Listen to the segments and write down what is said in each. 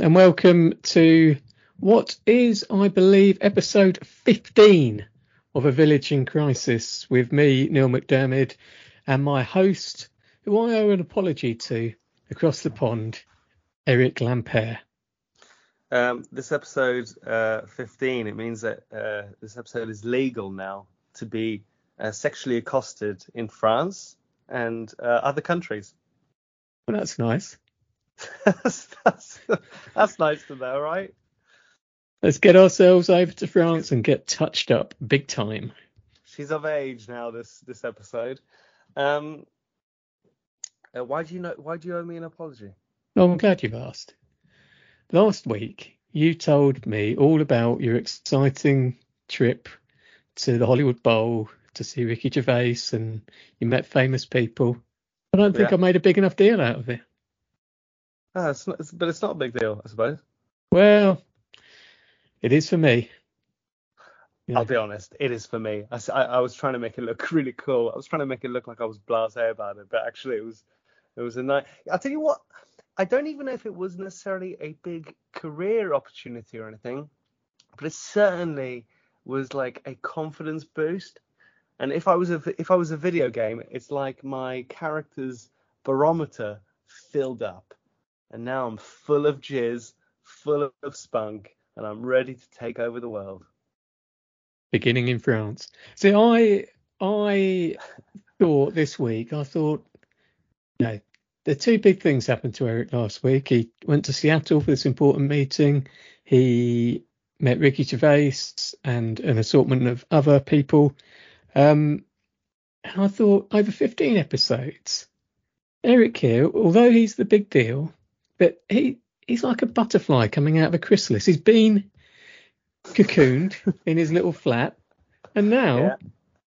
and welcome to what is, I believe, episode 15 of A Village in Crisis with me, Neil McDermid, and my host, who I owe an apology to across the pond, Eric Lampaert. Um, this episode uh, 15, it means that uh, this episode is legal now to be uh, sexually accosted in France and uh, other countries. Well, that's nice. That's, that's, that's nice to know, right? Let's get ourselves over to France and get touched up big time. She's of age now. This this episode. Um, uh, why do you know? Why do you owe me an apology? Oh, I'm glad you've asked. Last week, you told me all about your exciting trip to the Hollywood Bowl to see Ricky Gervais, and you met famous people. I don't think Yeah. I made a big enough deal out of it. Ah, it's not, it's, but it's not a big deal, I suppose. Well, it is for me. Yeah. I'll be honest, it is for me. I, I was trying to make it look really cool. I was trying to make it look like I was blasé about it, but actually it was it was a nice. I'll tell you what, I don't even know if it was necessarily a big career opportunity or anything, but it certainly was like a confidence boost. And if I was a if I was a video game, it's like my character's barometer filled up, and now I'm full of jizz, full of spunk, and I'm ready to take over the world. beginning in France. See, I I thought this week, I thought, you know, the two big things happened to Eric last week. He went to Seattle for this important meeting. He met Ricky Gervais and an assortment of other people. Um, and I thought, over 15 episodes, Eric here, although he's the big deal, but he he's like a butterfly coming out of a chrysalis. He's been cocooned in his little flat, and now Yeah.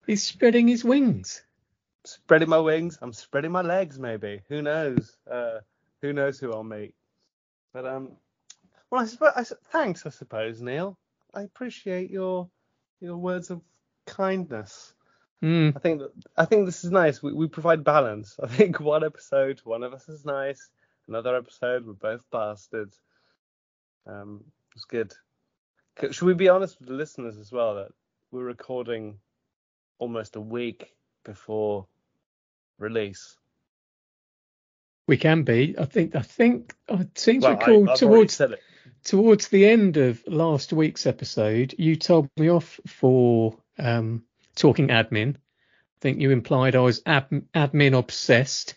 he's spreading his wings. spreading my wings. I'm spreading my legs, maybe. Who knows? Uh, who knows who I'll meet? But um, well, I suppose. I, thanks, I suppose, Neil. I appreciate your your words of kindness. Hmm. I think that I think this is nice. We we provide balance. I think one episode, one of us is nice. Another episode, we're both bastards. Um, it's good. Should we be honest with the listeners as well that we're recording almost a week before release? We can be. I think. I think. I seem to Well, recall towards towards the end of last week's episode, you told me off for um, talking admin. I think you implied I was ad, admin obsessed.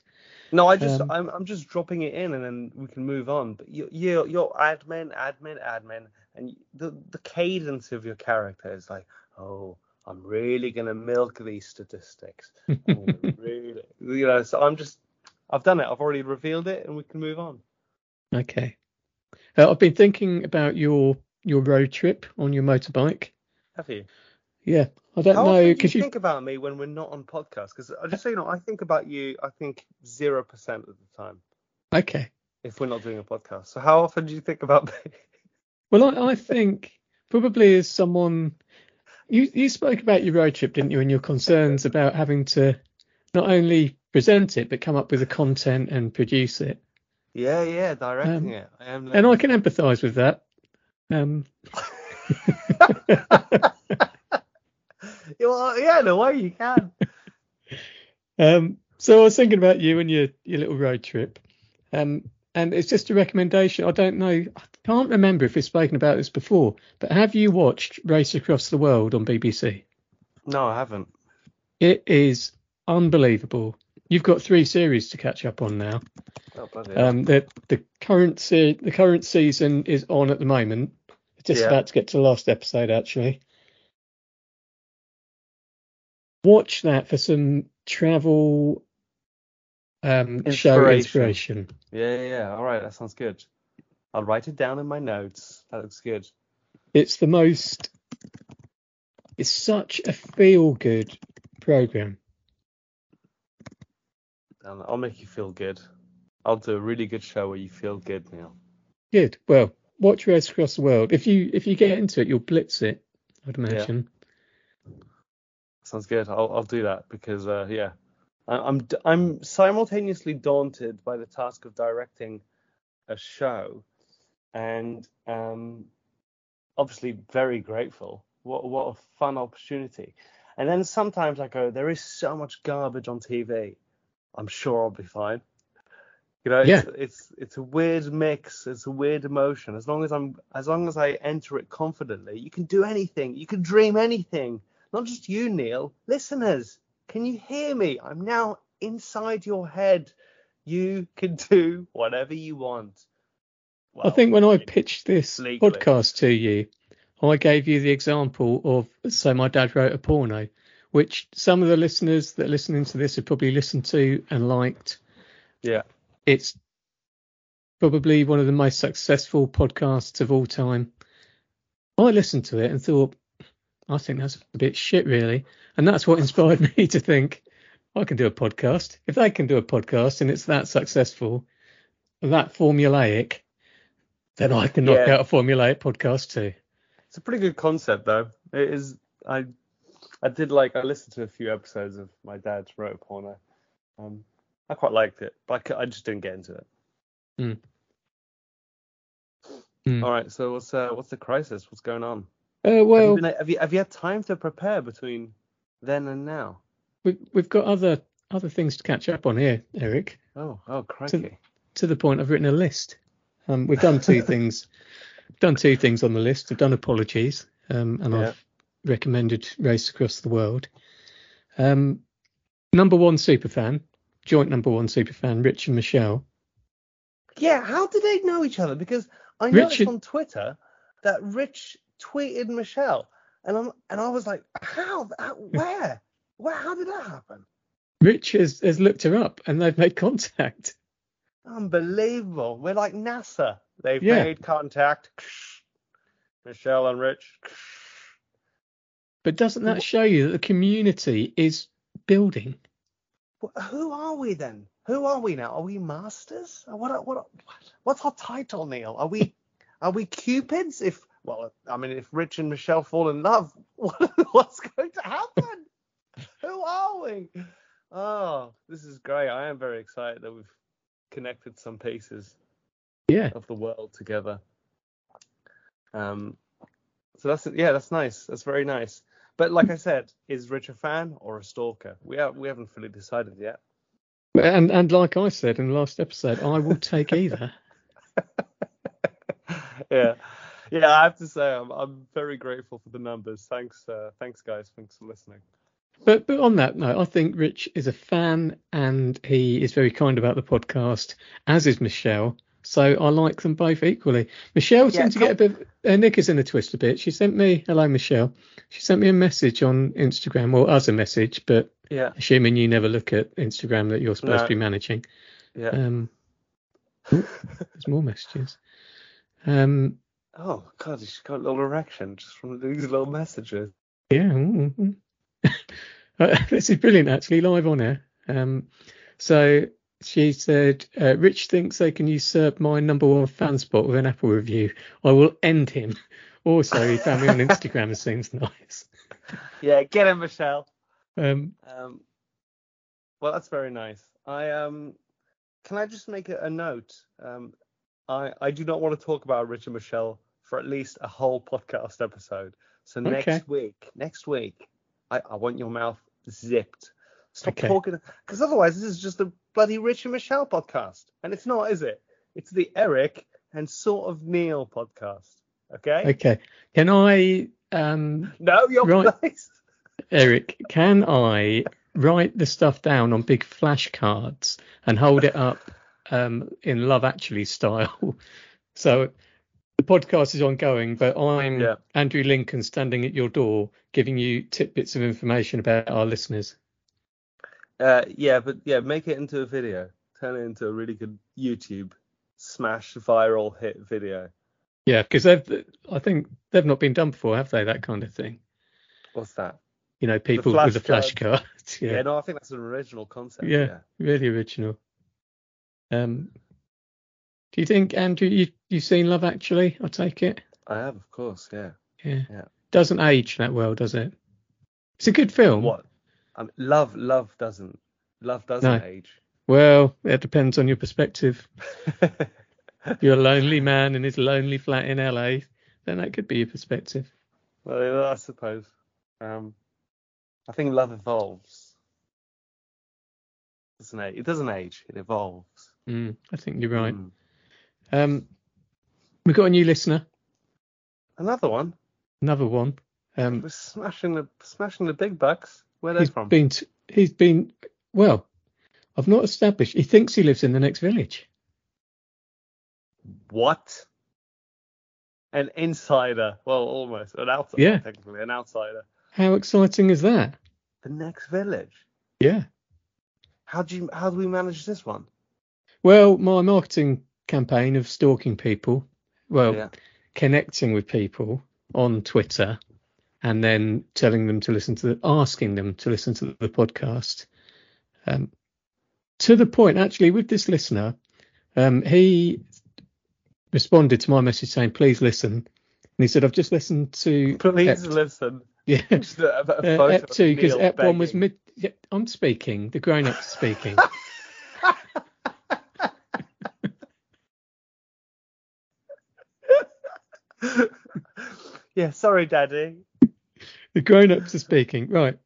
No, I just Um, I'm I'm just dropping it in and then we can move on. But you you you're admin, admin, admin, and the the cadence of your character is like, oh, I'm really gonna milk these statistics. I'm really, you know. So I'm just I've done it. I've already revealed it, and we can move on. Okay. Uh, I've been thinking about your your road trip on your motorbike. Have you? Yeah, I don't How know often do you because you, think about me when we're not on podcast? Because I just so you know, I think about you. I think zero percent of the time okay. if we're not doing a podcast. So how often do you think about me? Well, I, I think probably as someone, you you spoke about your road trip, didn't you, and your concerns about having to not only present it but come up with the content and produce it. Yeah, yeah, directing Um, it. I am. And I can empathise with that. Um, well, yeah, in a way you can. um, so I was thinking about you and your your little road trip. Um, and it's just a recommendation. I don't know, I can't remember if we've spoken about this before, but have you watched Race Across the World on BBC? No, I haven't. It is unbelievable. You've got three series to catch up on now. Oh, bloody hell. Um, the the current se- the current season is on at the moment. It's just Yeah. about to get to the last episode actually. Watch that for some travel um, show Inspiration. inspiration. yeah, yeah, yeah. All right, that sounds good. I'll write it down in my notes. That looks good. It's the most. It's such a feel good program. And I'll make you feel good. I'll do a really good show where you feel good, now. Good. Well, watch Race Across the World. If you if you get into it, you'll blitz it. I'd imagine. Sounds good. I'll I'll do that because uh, yeah, I, I'm d- I'm simultaneously daunted by the task of directing a show, and um, obviously very grateful. What what a fun opportunity. And then sometimes I go, there is so much garbage on TV. I'm sure I'll be fine. You know, it's, Yeah. it's it's a weird mix. It's a weird emotion. As long as I'm, as long as I enter it confidently, you can do anything. You can dream anything. Not just you, Neil. Listeners, can you hear me? I'm now inside your head. You can do whatever you want. I think when I pitched this legally. podcast to you, I gave you the example of so my dad wrote a porno, which some of the listeners that are listening to this have probably listened to and liked. Yeah. It's probably one of the most successful podcasts of all time. I listened to it and thought, I think that's a bit shit, really. And that's what inspired me to think, I can do a podcast. If they can do a podcast and it's that successful, that formulaic, then I can knock Yeah. out a formulaic podcast too. It's a pretty good concept, though. It is. I I did like. I listened to a few episodes of my dad's wrote a porno. Um, I quite liked it, but I, I just didn't get into it. Hmm. Hmm. All right. So what's uh, what's the crisis? What's going on? Uh, have, you well, been, have you have you had time to prepare between then and now? we've, we've got other other things to catch up on here, Eric. Oh, oh, crikey. To the point, I've written a list. Um, we've done two things. Done two things on the list. I've done apologies, um, and Yeah. I've recommended Race Across the World. Um, number one superfan, joint number one superfan, Rich and Michelle. Yeah. How do they know each other? Because I noticed Richard- on Twitter that Rich tweeted Michelle, and I'm and I was like, how? how where? Where? How did that happen? Rich has, has looked her up, and they've made contact. Unbelievable. We're like NASA. They've Yeah. made contact. Michelle and Rich. But doesn't that show you that the community is building? Who are we then? Who are we now? Are we masters? What? What? What's our title, Neil? Are we? Are we cupids? If well, I mean, if Rich and Michelle fall in love, what, what's going to happen? Who are we? Oh, this is great. I am very excited that we've connected some pieces. Yeah. of the world together. Um, so that's yeah, that's nice. That's very nice. But like I said, is Rich a fan or a stalker? We have we haven't fully decided yet. And and like I said in the last episode, I will take either. yeah, yeah. I have to say, I'm I'm very grateful for the numbers. Thanks, uh, thanks guys. Thanks for listening. But but on that note, I think Rich is a fan and he is very kind about the podcast, as is Michelle. So I like them both equally. Michelle Yeah, seemed to get a bit her is in a twist a bit. She sent me hello Michelle. She sent me a message on Instagram, well as a message, but Yeah, assuming you never look at Instagram that you're supposed No. to be managing. yeah. Um oh, there's more messages. Um oh God, she's got a little erection just from these little messages. Yeah. mm, mm. Uh, this is brilliant, actually, live on air. Um, so she said, uh, Rich thinks they can usurp my number one fan spot with an Apple review. I will end him. Also, he found me on Instagram. It seems nice. Yeah, get him, Michelle. Um, Um, well, that's very nice. I um, can I just make a, a note? Um, I I do not want to talk about Rich and Michelle for at least a whole podcast episode. So Okay. next week, next week, I, I want your mouth zipped. Stop Okay. talking, because otherwise this is just a bloody Rich and Michelle podcast, and it's not, is it? It's the Eric and sort of Neil podcast. Okay? okay. Can I, um, No, your Right. place. Eric, can I write the stuff down on big flashcards and hold it up um, in Love Actually style? So the podcast is ongoing, but I'm Yeah. Andrew Lincoln standing at your door giving you tidbits of information about our listeners. Uh, yeah, but yeah, make it into a video. Turn it into a really good YouTube smash viral hit video. Yeah, because they've, I think they've not been done before, have they? That kind of thing. What's that? You know, people with a flashcard. yeah. yeah. no, I think that's an original concept. yeah, Yeah. really original. Um, do you think, Andrew, you you've seen Love Actually? I take it. I have, of course. Yeah. Yeah. Yeah. Doesn't age that well, does it? It's a good film. What? Um, love, love doesn't, love doesn't No. age. Well, it depends on your perspective. If you're a lonely man in his lonely flat in LA, then that could be your perspective. well, I suppose. Um, I think love evolves. Doesn't age? It doesn't age. It evolves. Mm, I think you're right. Mm. Um, we've got a new listener, Another one. another one. Um, We're smashing the smashing the big bucks. Where they he's from? been, t- he's been, well, I've not established. He thinks he lives in the next village. What? An insider. Well, almost an outsider. Yeah. Technically, an outsider. How exciting is that? The next village. Yeah. How do you? How do we manage this one? Well, my marketing campaign of stalking people, well, Yeah. connecting with people on Twitter and then telling them to listen to the, asking them to listen to the podcast. Um, to the point, actually, with this listener, um, he responded to my message saying, please listen. And he said, I've just listened to. Please Ep- listen. Yeah. Just a, a Uh, photo Ep of 2, because Ep 1 was mid. Yeah, I'm speaking, the grown ups speaking. yeah, sorry, Daddy. the grown ups are speaking. Right.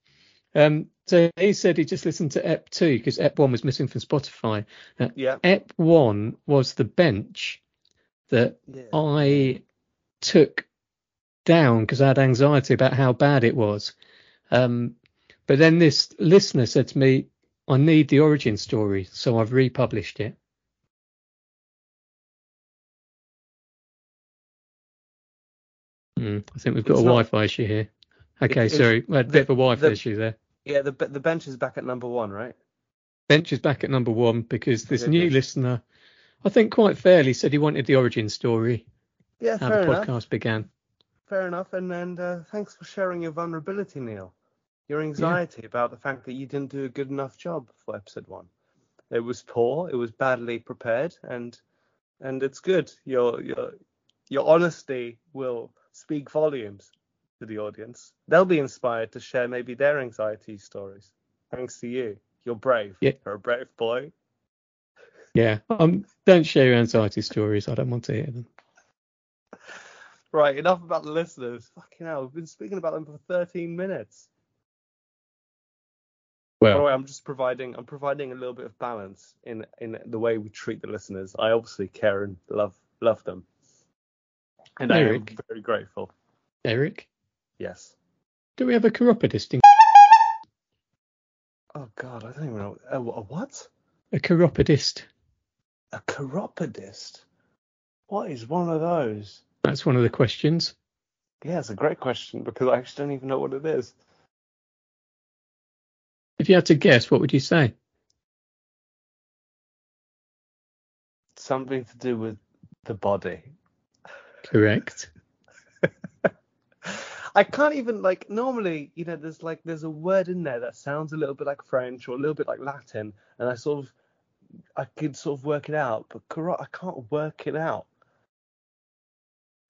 Um, so he said he just listened to Ep 2 because Ep 1 was missing from Spotify. Now, Yeah. Ep 1 was the bench that Yeah. I took down because I had anxiety about how bad it was. Um, but then this listener said to me, I need the origin story, so I've republished it. Hmm, I think we've got It's a not- Wi-Fi issue here. Okay, sorry, we a bit of a Wi-Fi the- issue there. Yeah, the the bench is back at number one, right? Bench is back at number one because this Okay, new listener, I think quite fairly, said he wanted the origin story, Yeah, how fair the enough. podcast began. Fair enough. And and uh, thanks for sharing your vulnerability, Neil. Your anxiety about the fact that you didn't do a good enough job for episode one. It was poor. It was badly prepared, and and it's good. Your your your honesty will speak volumes to the audience. They'll be inspired to share maybe their anxiety stories. Thanks to you. You're brave. Yeah. You're a brave boy. Yeah, um, don't share your anxiety stories. I don't want to hear them. Right, enough about the listeners. Fucking hell, we've been speaking about them for 13 minutes. By the Well, way, I'm just providing I'm providing a little bit of balance in in the way we treat the listeners. I obviously care and love love them, and I am Eric. very grateful. Eric, Yes. do we have a chiropodist in? Oh God, I don't even know. A, a what? A chiropodist. A chiropodist? What is one of those? That's one of the questions. Yeah, it's a great question because I actually don't even know what it is. If you had to guess, what would you say? Something to do with the body. Correct. I can't even like normally, you know, there's like there's a word in there that sounds a little bit like French or a little bit like Latin, and I sort of I could sort of work it out, but chiro- I can't work it out.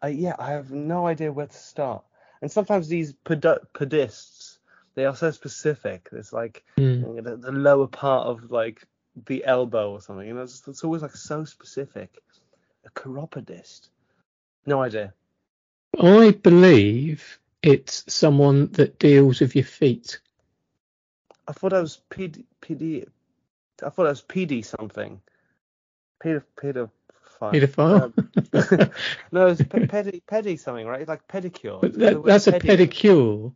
I, yeah, I have no idea where to start. And sometimes these podists, they are so specific. It's like Hmm. the, the lower part of like the elbow or something. You know, it's, it's always like so specific. A chiropodist. No idea. I believe it's someone that deals with your feet. I thought I was PD, PD I thought I was PD something. Pedo, pedophile. Paedophile. Um, no, it's pe- pedi, pedi something, right? It's like pedicure. But that, that's a pedi- pedicure.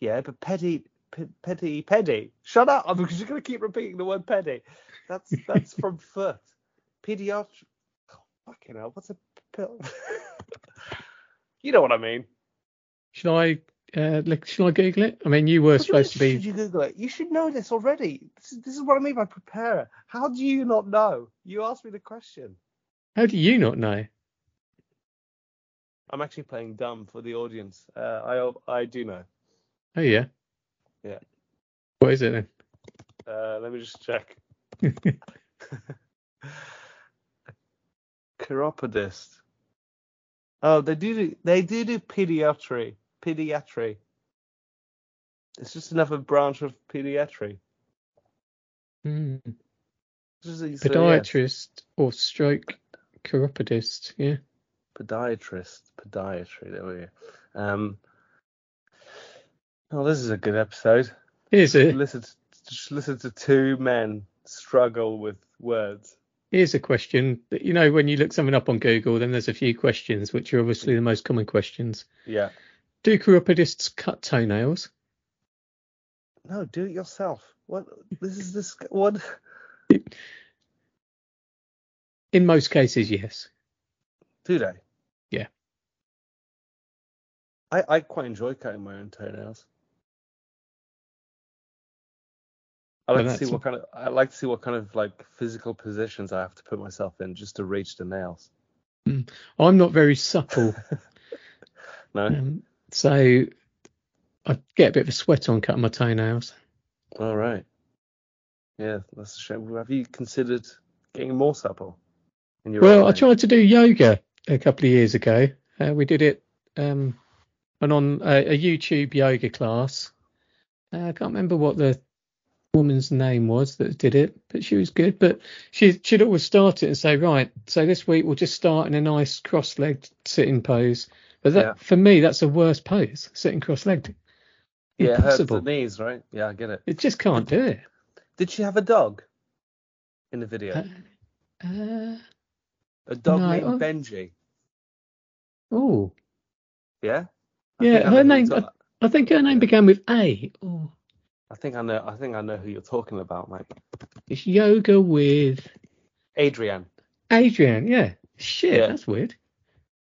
Yeah, but pedi, pe- pedi, pedi. Shut up, because you're gonna keep repeating the word pedi. That's that's from foot. Pediatric. Oh, fucking hell, what's a pill? You know what I mean. Should I? Uh, look, should I Google it? I mean, you were What do you mean, supposed to be. Should you Google it? You should know this already. This is, this is what I mean by prepare. How do you not know? You asked me the question. How do you not know? I'm actually playing dumb for the audience. Uh, I I do know. Oh yeah. Yeah. What is it then? Uh, let me just check. Chiropodist. Oh, they do do, they do do pediatry. Pediatry. It's just another branch of pediatry. Hmm. Just- so, yeah, Podiatrist or stroke chiropodist. Yeah. podiatrist, podiatry. There we go. Um. Oh, this is a good episode. Here's a Listen, to, just listen to two men struggle with words. Here's a question that you know when you look something up on Google, then there's a few questions which are obviously the most common questions. Yeah. Do chiropodists cut toenails? No, do it yourself. What? This is this. What? In most cases, yes. Do they? Yeah. I I quite enjoy cutting my own toenails. I like to see what kind of I like to see what kind of like physical positions I have to put myself in just to reach the nails. I'm not very supple, No. um, so I get a bit of a sweat on cutting my toenails. All right. Yeah, that's a shame. Have you considered getting more supple? In your Well, I tried to do yoga a couple of years ago. Uh, we did it um, and on a, a YouTube yoga class. Uh, I can't remember what the woman's name was that did it, but she was good. But she she'd always start it and say, right, so this week we'll just start in a nice cross-legged sitting pose. But that Yeah. for me, that's the worst pose, sitting cross-legged. Yeah, hurts the knees, right? Yeah, I get it. It just can't do it. Did she have a dog in the video? Uh, uh, a dog no, named. Benji. oh, Yeah. I Yeah, I her name- you're I think her name began with A. Oh, I think I know. I think I know who you're talking about, mate. it's yoga with Adriene. Adrian. Yeah. Shit, Yeah. that's weird.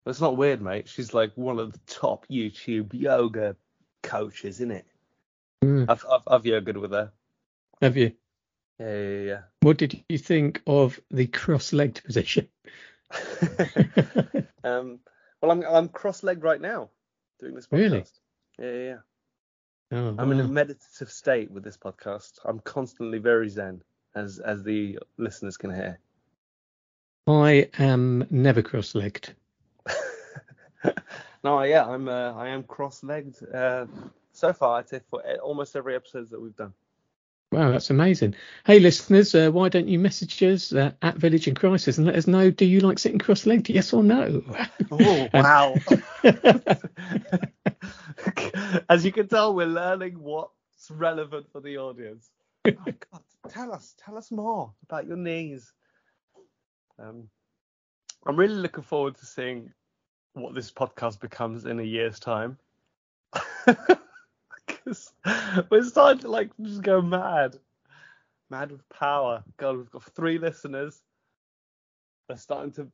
It's not weird, mate. She's like one of the top YouTube yoga coaches, isn't it? Mm, I've I've, I've yogaed with her. have you? Yeah, yeah, What did you think of the cross-legged position? um, well, I'm I'm cross-legged right now doing this podcast. Really? Yeah, yeah, yeah. Oh, I'm in a meditative state with this podcast. I'm constantly very zen, as as the listeners can hear. I am never cross-legged. no, yeah, I'm uh, I am cross-legged uh, so far. I'd say for e- almost every episode that we've done. Wow, that's amazing. Hey, listeners, uh, why don't you message us uh, at Village in Crisis and let us know, do you like sitting cross-legged? Yes or no? Oh wow! As you can tell, we're learning what's relevant for the audience. Oh God, tell us, tell us more about your knees. Um, I'm really looking forward to seeing what this podcast becomes in a year's time. We're starting to like just go mad, mad with power. God, we've got three listeners. They're starting to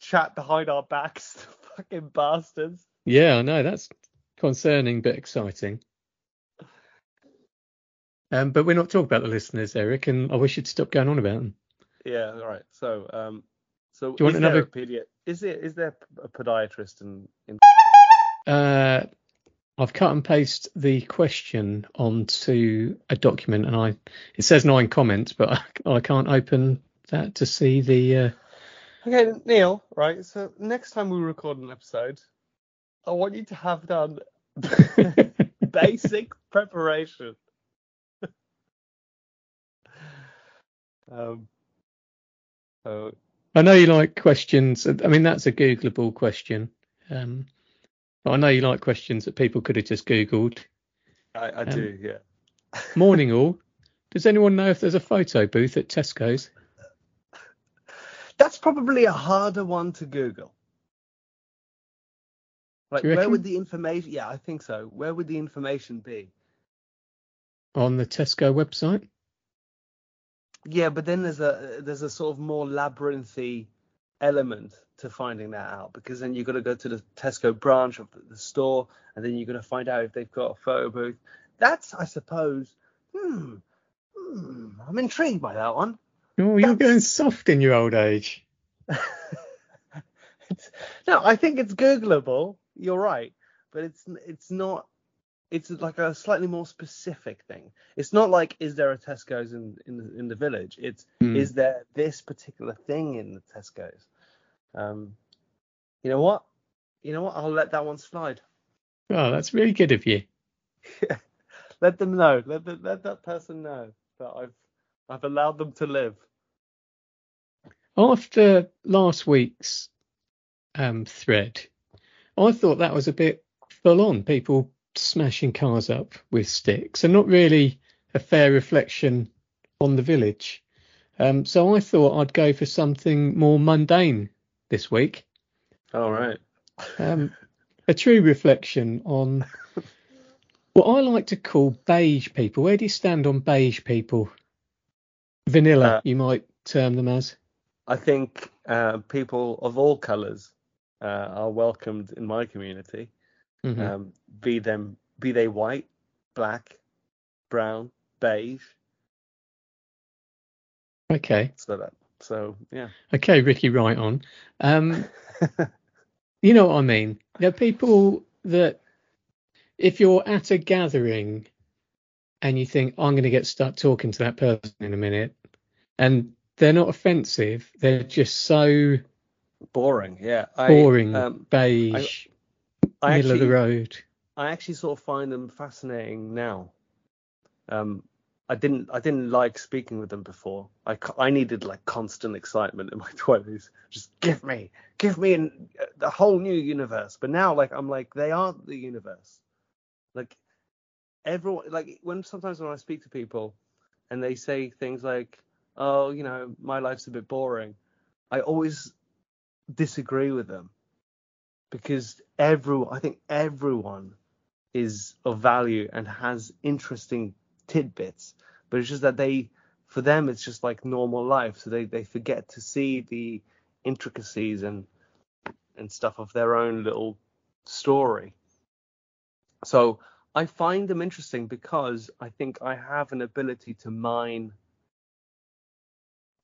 chat behind our backs, fucking bastards. yeah, I know. That's concerning but exciting. Um, but we're not talking about the listeners, Eric, and I wish you'd stop going on about them. Yeah, all right. So, um, so Do you want another- a pedi- Is there is there a podiatrist in in? Uh, I've cut and pasted the question onto a document, and I it says nine comments, but I, I can't open that to see the. Uh, Okay, Neil. Right. So next time we record an episode, I want you to have done basic preparation. um. So I know you like questions. I mean, that's a Googleable question. Um, but I know you like questions that people could have just Googled. I, I Um, do. Yeah. Morning all. Does anyone know if there's a photo booth at Tesco's? That's probably a harder one to Google. Like, where would the information? Yeah, I think so. Where would the information be? On the Tesco website? Yeah, but then there's a there's a sort of more labyrinthy element to finding that out because then you've got to go to the Tesco branch of the store and then you're going to find out if they've got a photo booth. That's, I suppose. Hmm. hmm I'm intrigued by that one. Oh, you're That's- going soft in your old age. no, I think it's Googleable. You're right, but it's it's not. It's like a slightly more specific thing. It's not like is there a Tesco's in in the, in the village. It's Hmm. is there this particular thing in the Tesco's. Um, you know what? You know what? I'll let that one slide. Oh, that's really good of you. Let them know. Let the, let that person know that I've I've allowed them to live. After last week's um, thread, I thought that was a bit full on. People smashing cars up with sticks and not really a fair reflection on the village. Um, so I thought I'd go for something more mundane this week. All right. Um, a true reflection on what I like to call beige people. Where do you stand on beige people? Vanilla, Uh, you might term them as. I think uh, people of all colours uh, are welcomed in my community. Mhm. Um, be them be they white, black, brown, beige. okay. So that so yeah. Okay, Ricky, right on. Um, you know what I mean? There are people that, if you're at a gathering and you think, I'm going to get stuck talking to that person in a minute, and they're not offensive, they're just so Boring. Yeah. I, boring, Um, beige, I middle of the road. I actually sort of find them fascinating now. Um, I didn't I didn't like speaking with them before. I, I needed like constant excitement in my twenties. Just give me give me an, the whole new universe. But now like I'm like they are the universe. Like everyone like when sometimes when I speak to people and they say things like oh you know my life's a bit boring, I always disagree with them because everyone I think everyone is of value and has interesting tidbits but it's just that they for them it's just like normal life so they they forget to see the intricacies and and stuff of their own little story so i find them interesting because i think i have an ability to mine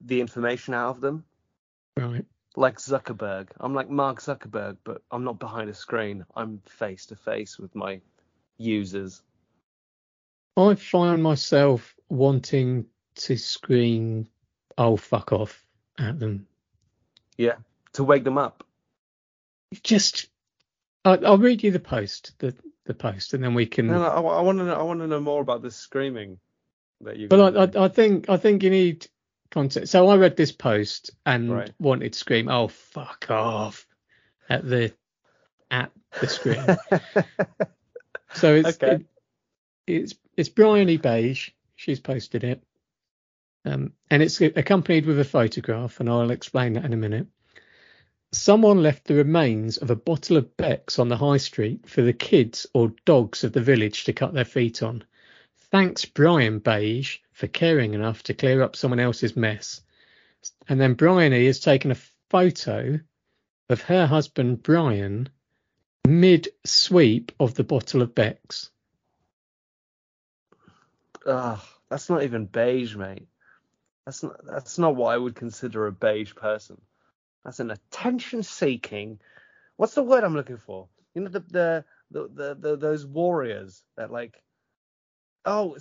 the information out of them Right. like Zuckerberg. I'm like Mark Zuckerberg, but I'm not behind a screen. I'm face to face with my users. I find myself wanting to scream, oh, fuck off at them. Yeah, to wake them up. Just, I, I'll read you the post, the, the post, and then we can. No, no, I, want to know. I want to know more about this screaming that you. But I, I, I think I think you need context. So I read this post and Right. wanted to scream, "Oh fuck off!" at the at the screen. so it's Okay. it- it's it's Bryony Beige. She's posted it, um, and it's accompanied with a photograph, and I'll explain that in a minute. Someone left the remains of a bottle of Beck's on the high street for the kids or dogs of the village to cut their feet on. Thanks, Brian Beige, for caring enough to clear up someone else's mess. And then Bryony has taken a photo of her husband Brian mid sweep of the bottle of Beck's. Ugh, that's not even beige, mate. That's not. That's not what I would consider a beige person. That's an attention-seeking. What's the word I'm looking for? You know the the the, the, the those warriors that like. Oh,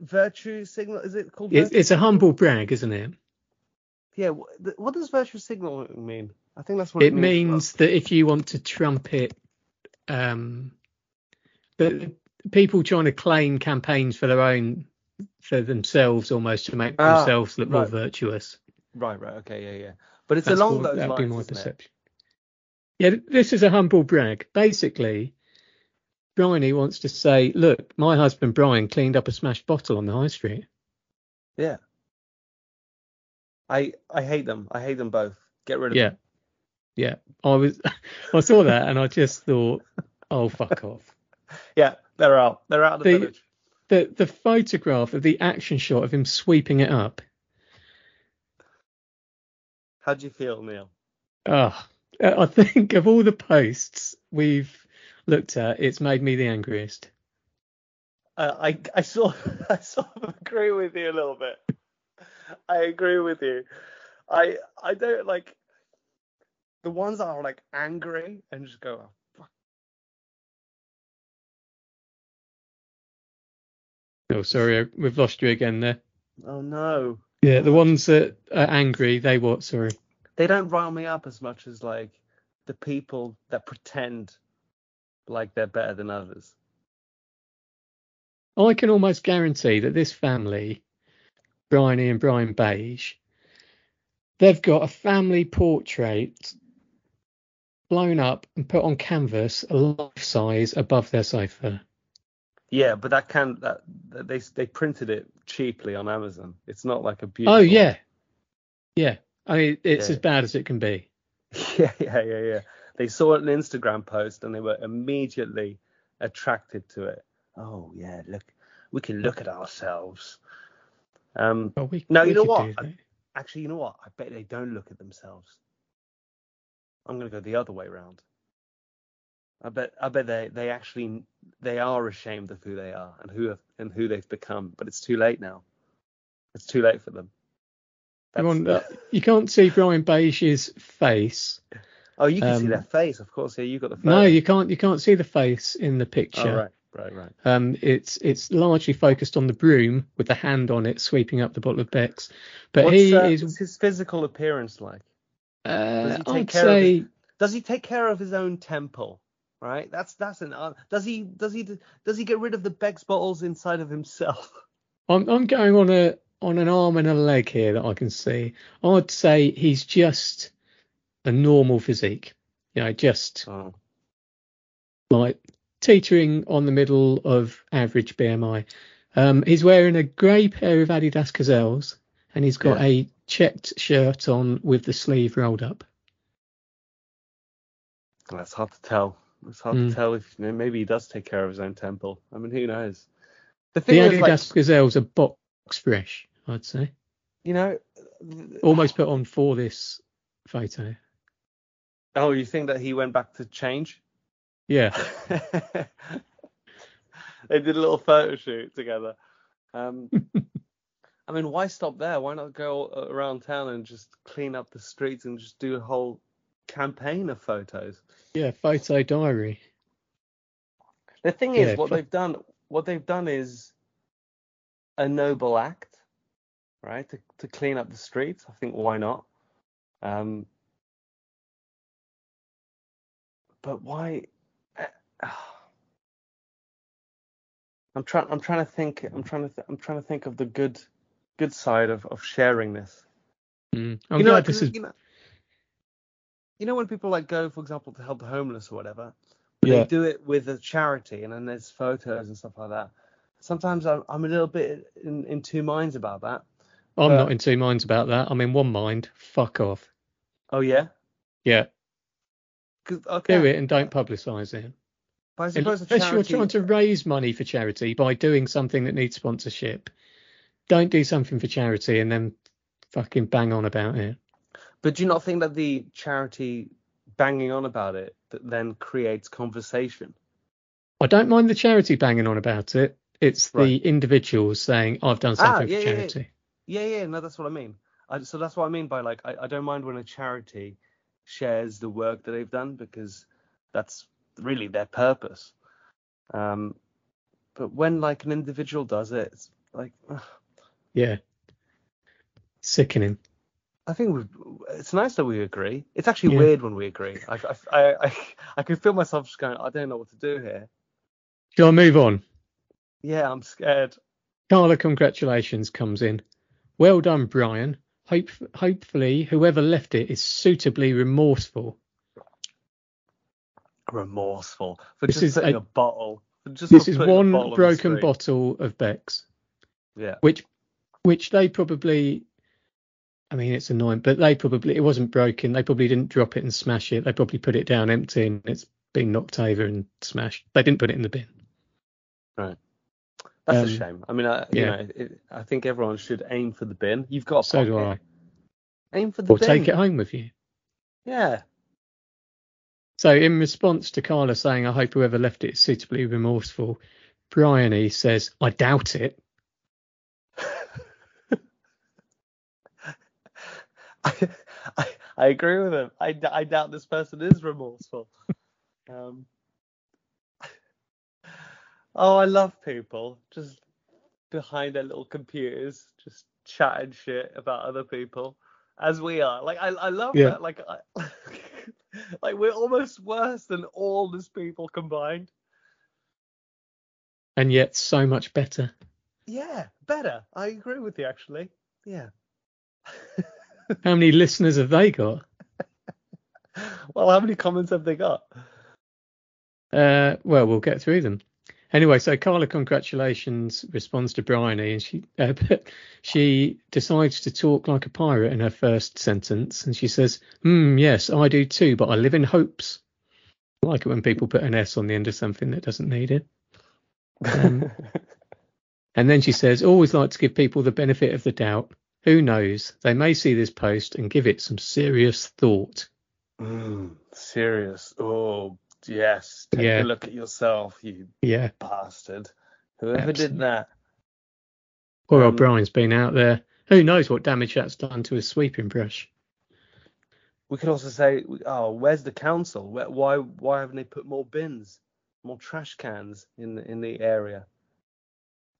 virtue signal. Is it called? It's, it's a humble brag, isn't it? Yeah. wh- th- What does virtue signal mean? I think that's what It means. it, means. means that if you want to trumpet, um, that people trying to claim campaigns for their own, for themselves almost to make Ah, themselves look more virtuous. Right. Right. Okay. Yeah. Yeah. But it's That's along what- those that'd lines. be my isn't it? perception. Yeah, this is a humble brag. Basically, Bryony wants to say, look, my husband Brian cleaned up a smashed bottle on the high street. Yeah. I I hate them. I hate them both. Get rid of Yeah. them. Yeah. I was I saw that and I just thought, oh fuck off. Yeah, they're out. They're out of the, The- village. The the photograph of the action shot of him sweeping it up. How do you feel, Neil? Oh, I think of all the posts we've looked at, it's made me the angriest. Uh, I I sort I sort of agree with you a little bit. I agree with you. I I don't like. the ones that are like angry and just go, oh, Oh, sorry, uh, we've lost you again there. oh no. Yeah, the ones that are angry, they what? Sorry. They don't rile me up as much as like the people that pretend like they're better than others. I can almost guarantee that this family, Bryony and Brian Beige, they've got a family portrait blown up and put on canvas, a life size, above their sofa. Yeah, but that can that they they printed it cheaply on Amazon. It's not like a beautiful. Oh yeah, yeah. I mean, it's Yeah. as bad as it can be. yeah, yeah, yeah, yeah. They saw an Instagram post and they were immediately attracted to it. Oh yeah, look, we can look at ourselves. Um, Well, we, No, we you know what? that. actually, you know what? I bet they don't look at themselves. I'm gonna go the other way round. I bet, I bet they they actually they are ashamed of who they are and who have, and who they've become. But it's too late now. It's too late for them. Come on, uh, you can't see Brian Beige's face. oh, you can see um, their face, of course. Yeah, you got the photo. No, you can't. You can't see the face in the Oh, picture. right, right, right. Um, it's it's largely focused on the broom with the hand on it, sweeping up the bottle of Beck's. But What's, he uh, is. what's his physical appearance like? Uh, he take I'd care of say Does he take care of his own temple? Right. That's that's an. Uh, does he does he does he get rid of the Beck's bottles inside of himself? I'm I'm going on a on an arm and a leg here that I can see. I'd say he's just a normal physique. You know, just Oh. like teetering on the middle of average BMI. Um, he's wearing a grey pair of Adidas Gazelles and he's got Yeah. a checked shirt on with the sleeve rolled up. That's hard to tell. It's hard Mm. to tell if you know, maybe he does take care of his own temple. I mean, who knows? The The thing is, Adidas like, Gazelles are box fresh, I'd say. you know, Almost put on for this photo. Oh, you think that he went back to change? Yeah. they did a little photo shoot together. Um, I mean, why stop there? Why not go around town and just clean up the streets and just do a whole campaign of photos? Yeah, photo diary. The thing is, Yeah, what pho- they've done, what they've done is a noble act, right? To to clean up the streets. I think why not? Um, but why? I'm trying. I'm trying to think. I'm trying to. Th- I'm trying to think of the good, good side of of sharing this. Mm. I'm you know, glad this is. you know, you know when people like go, for example, to help the homeless or whatever, Yeah. they do it with a charity, and then there's photos and stuff like that. Sometimes I'm, I'm a little bit in, in two minds about that. I'm but- not in two minds about that. I'm in one mind. Fuck off. Oh yeah, Yeah. okay. do it and don't publicise it. But I suppose a Unless you're trying to raise money for charity by doing something that needs sponsorship, don't do something for charity and then fucking bang on about it. But do you not think that the charity banging on about it that then creates conversation? I don't mind the charity banging on about it. It's the Right. individuals saying I've done Ah, something yeah, for yeah, yeah. charity. Yeah, yeah, no, that's what I mean. I, so that's what I mean by like I, I don't mind when a charity shares the work that they've done because that's really their purpose. Um, but when like an individual does it, it's like ugh, Yeah. Sickening. I think it's nice that we agree. It's actually Yeah. weird when we agree. I, I, I, I, can feel myself just going, I don't know what to do here. Shall I move on? Yeah, I'm scared. Carla, congratulations comes in. Well done, Brian. Hope, hopefully, whoever left it is suitably remorseful. Remorseful for This just is putting a- a, bottle. Just This is one bottle broken bottle of Beck's, Yeah. which, which they probably, I mean, it's annoying, but they probably it wasn't broken. They probably didn't drop it and smash it. They probably put it down empty and it's been knocked over and smashed. They didn't put it in the bin. Right. That's Um, a shame. I mean, I, you yeah. know, it, I think everyone should aim for the bin. You've got a So do pocket. Aim for the Or bin. Or take it home with you. Yeah. So, in response to Carla saying, I hope whoever left it is suitably remorseful, Bryony says, I doubt it. I, I, I agree with him. I doubt this person is remorseful. Um, oh, I love people just behind their little computers, just chatting shit about other people, as we are. Like I, I love Yeah. that. Like, I, like we're almost worse than all these people combined. And yet so much better. Yeah, better. I agree with you actually. Yeah. How many listeners have they got? well, how many comments have they got? Uh, well, we'll get through them. Anyway, so Carla, congratulations, responds to Bryony, and she uh, she decides to talk like a pirate in her first sentence, and she says, "Hmm, yes, I do too, but I live in hopes." I like it when people put an S on the end of something that doesn't need it. Um, and then she says, "Always like to give people the benefit of the doubt. Who knows? They may see this post and give it some serious thought." Mm, serious. Oh, yes. Take Yeah. a look at yourself, you Yeah, bastard. Whoever Absolutely. did that. poor Um, O'Brien's been out there. Who knows what damage that's done to his sweeping brush? We could also say, oh, where's the council? Where, why why haven't they put more bins, more trash cans in the, in the area?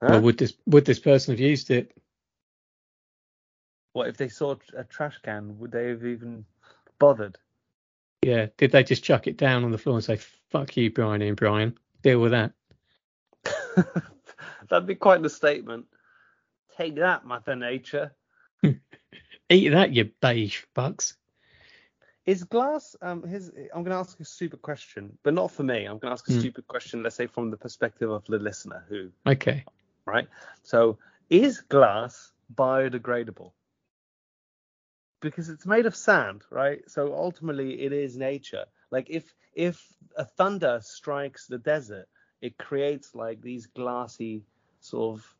Huh? Or would this would this person have used it? What if they saw a trash can? Would they have even bothered? Yeah. Did they just chuck it down on the floor and say, "Fuck you, Brian and Brian, deal with that"? That'd be quite the statement. Take that, Mother Nature. Eat that, you beige fucks. Is glass? Um, his. I'm going to ask a stupid question, but not for me. I'm going to ask a Hmm. stupid question. Let's say from the perspective of the listener, who Okay. right? So, is glass biodegradable? Because it's made of sand, right? So ultimately, it is nature. Like if if a thunder strikes the desert, it creates like these glassy sort of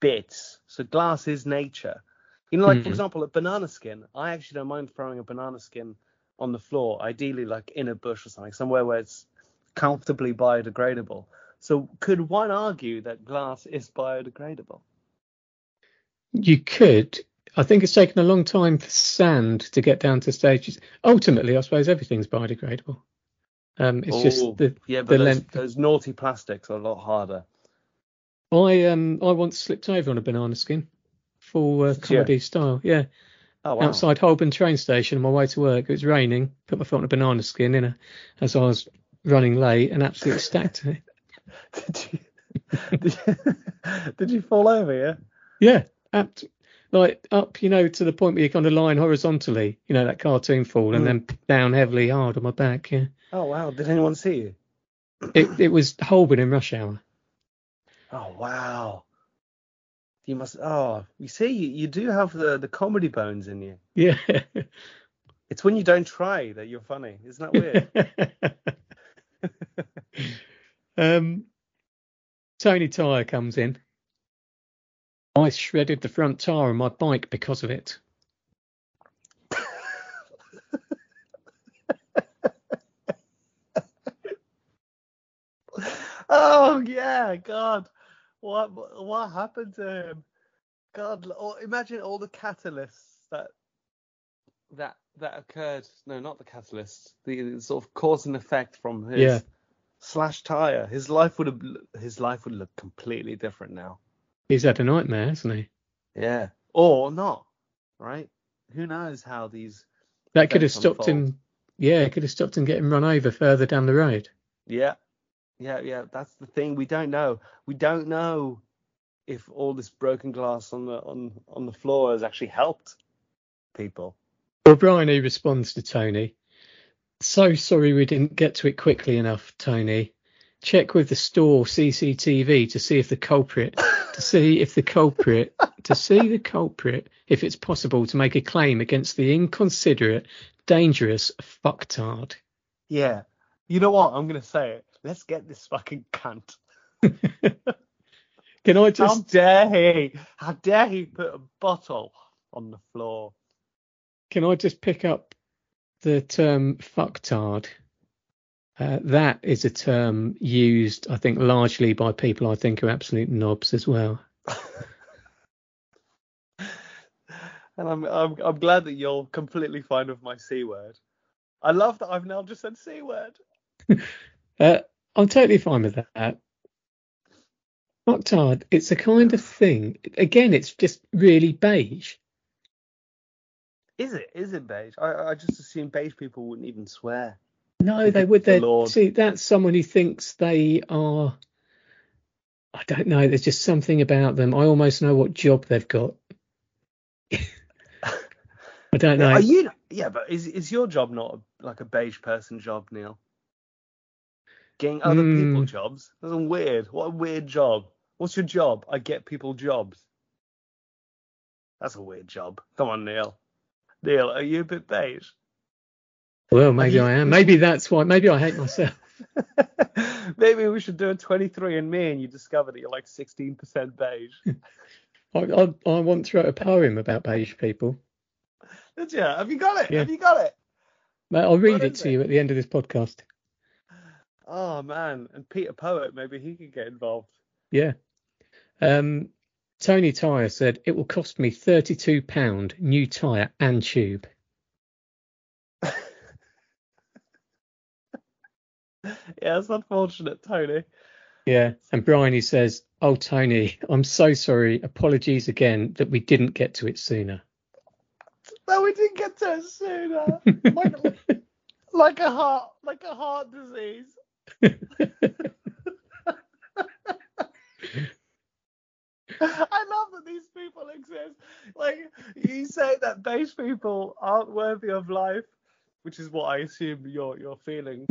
bits. So glass is nature. You know, like for Mhm. example, a banana skin. I actually don't mind throwing a banana skin on the floor, ideally like in a bush or something, somewhere where it's comfortably biodegradable. So could one argue that glass is biodegradable? You could. I think it's taken a long time for sand to get down to stages. Ultimately, I suppose everything's biodegradable. Um, it's Oh, just the yeah, the those, length. those naughty plastics are a lot harder. I um I once slipped over on a banana skin, full uh, comedy style. Yeah, Oh wow. outside Holborn train station on my way to work. It was raining. Put my foot on a banana skin in a, as I was running late and absolutely stacked it. did, you, did, you, did you fall over? Yeah. Yeah, apt, like up, you know, to the point where you're kind of lying horizontally, you know, that cartoon fall, and Mm. then down heavily hard on my back. Yeah, Oh wow. Did anyone see you? it it was Holborn in rush hour. Oh wow. You must. Oh, you see, you, you do have the the comedy bones in you. Yeah. It's when you don't try that you're funny. Isn't that weird? um, Tony Tyre comes in. I shredded the front tire on my bike because of it. oh yeah, God, what what happened to him? God, oh, imagine all the catalysts that that that occurred. No, not the catalysts. The sort of cause and effect from his Yeah. slash tire. His life would have his life would look completely different now. He's had a nightmare, hasn't he? Yeah, or not. Right? Who knows how these? That could have stopped unfold. him. Yeah, it could have stopped him getting run over further down the road. Yeah, yeah, yeah. That's the thing. We don't know. We don't know if all this broken glass on the on on the floor has actually helped people. Well, Bryony responds to Tony. So sorry we didn't get to it quickly enough, Tony. Check with the store CCTV to see if the culprit, to see if the culprit, to see the culprit, if it's possible to make a claim against the inconsiderate, dangerous fucktard. Yeah. You know what? I'm gonna say it. Let's get this fucking cunt. Can I just How dare he? How dare he put a bottle on the floor? can I just pick up the term fucktard? Uh, that is a term used, I think, largely by people I think are absolute knobs as well. and I'm, I'm I'm glad that you're completely fine with my c word. I love that I've now just said c word. Uh, I'm totally fine with that. Octard, it's a kind of thing. Again, it's just really beige. Is it? Is it beige? I I just assume beige people wouldn't even swear. No, they would. The They see that's someone who thinks they are. I don't know. There's just something about them. I almost know what job they've got. I don't know. Are you? Yeah, but is is your job not a, like a beige person job, Neil? Getting other people Mm. jobs? That's a weird. What a weird job. What's your job? I get people jobs. That's a weird job. Come on, Neil. Neil, are you a bit beige? Well, maybe I am. Maybe that's why. Maybe I hate myself. Maybe we should do a 23 and me, and you discover that you're like 16% beige. I, I, I want to write a poem about beige people. Did you? Have you got it? Yeah. Have you got it? Mate, I'll read What it to it? you at the end of this podcast. Oh man, and Peter Poet, maybe he could get involved. Yeah. Um, Tony Tyre said it will cost me thirty-two pound new tyre and tube. Yeah, it's unfortunate, Tony. Yeah. And Brian he says, "Oh Tony, I'm so sorry. Apologies again that we didn't get to it sooner." No, we didn't get to it sooner. like, like a heart, like a heart disease. I love that these people exist. Like you say that beige people aren't worthy of life, which is what I assume you're you're feeling.